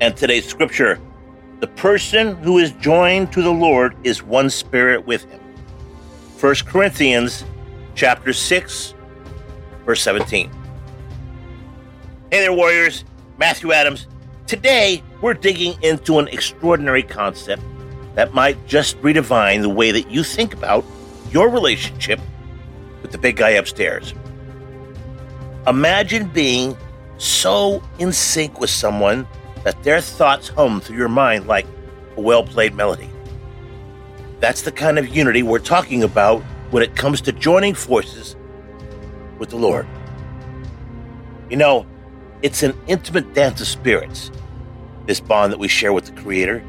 And today's scripture the person who is joined to the Lord is one spirit with him. 1 Corinthians chapter 6 verse 17. Hey there warriors, Matthew Adams. Today we're digging into an extraordinary concept that might just redefine the way that you think about your relationship with the big guy upstairs. Imagine being so in sync with someone that their thoughts hum through your mind like a well played melody. That's the kind of unity we're talking about when it comes to joining forces with the Lord. You know, it's an intimate dance of spirits, this bond that we share with the Creator,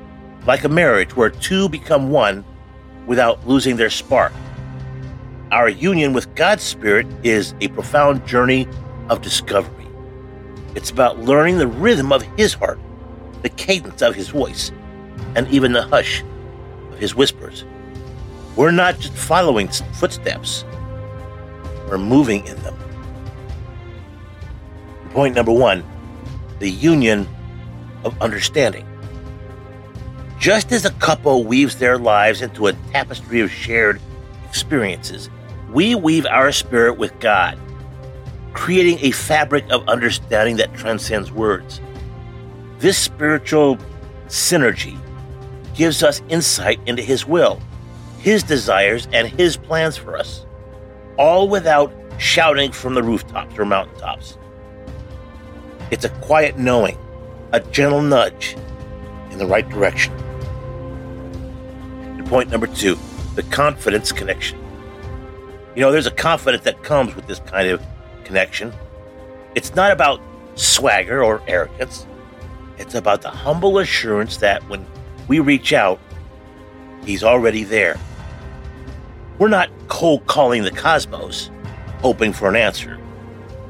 like a marriage where two become one without losing their spark. Our union with God's Spirit is a profound journey of discovery. It's about learning the rhythm of His heart, the cadence of His voice, and even the hush of His whispers. We're not just following footsteps, we're moving in them. Point number one the union of understanding. Just as a couple weaves their lives into a tapestry of shared experiences, we weave our spirit with God creating a fabric of understanding that transcends words. This spiritual synergy gives us insight into His will, His desires, and His plans for us, all without shouting from the rooftops or mountaintops. It's a quiet knowing, a gentle nudge in the right direction. And point number two the confidence connection. You know, there's a confidence that comes with this kind of connection. It's not about swagger or arrogance. It's about the humble assurance that when we reach out, He's already there. We're not cold calling the cosmos, hoping for an answer.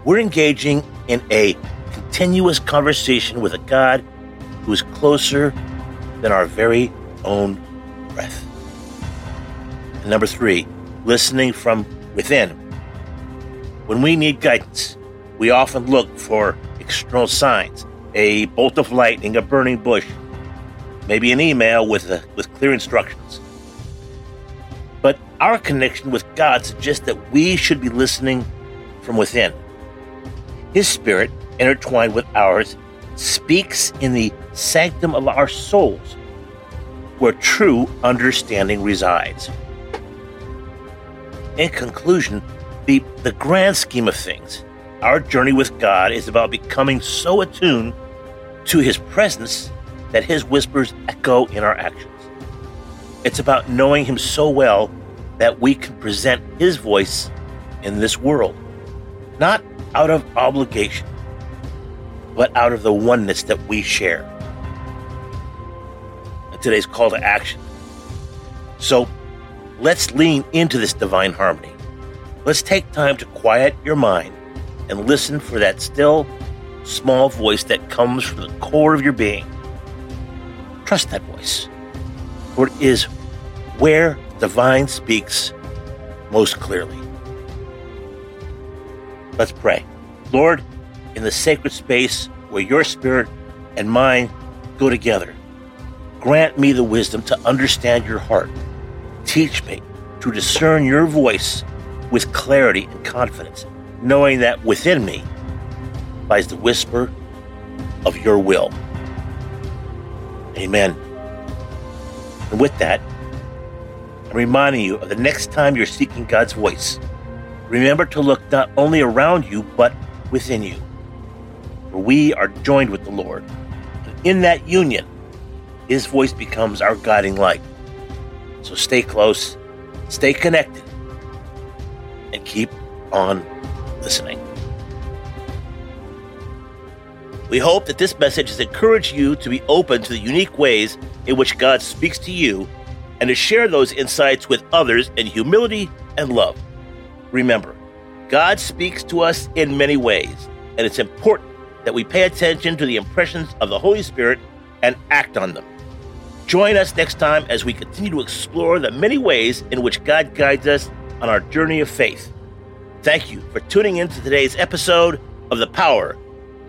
We're engaging in a continuous conversation with a God who is closer than our very own breath. And number three, listening from within when we need guidance, we often look for external signs a bolt of lightning, a burning bush, maybe an email with, a, uh, with clear instructions. But our connection with God suggests that we should be listening from within. His spirit, intertwined with ours, speaks in the sanctum of our souls, where true understanding resides. In conclusion, the, the grand scheme of things, our journey with God is about becoming so attuned to His presence that His whispers echo in our actions. It's about knowing Him so well that we can present His voice in this world, not out of obligation, but out of the oneness that we share. Today's call to action. So let's lean into this divine harmony. Let's take time to quiet your mind and listen for that still, small voice that comes from the core of your being. Trust that voice, for it is where divine speaks most clearly. Let's pray. Lord, in the sacred space where your spirit and mine go together, grant me the wisdom to understand your heart. Teach me to discern your voice with clarity and confidence, knowing that within me lies the whisper of your will. Amen. And with that, I'm reminding you of the next time you're seeking God's voice. Remember to look not only around you, but within you. For we are joined with the Lord. And in that union, His voice becomes our guiding light. So stay close, stay connected, and keep on listening. We hope that this message has encouraged you to be open to the unique ways in which God speaks to you and to share those insights with others in humility and love. Remember, God speaks to us in many ways, and it's important that we pay attention to the impressions of the Holy Spirit and act on them. Join us next time as we continue to explore the many ways in which God guides us on our journey of faith. Thank you for tuning in to today's episode of The Power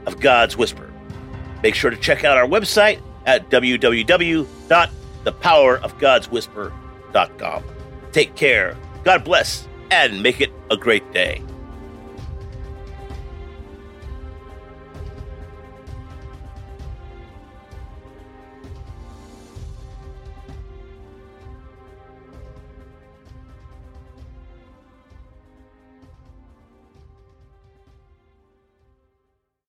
of God's Whisper. Make sure to check out our website at www.thepowerofgodswhisper.com. Take care, God bless, and make it a great day.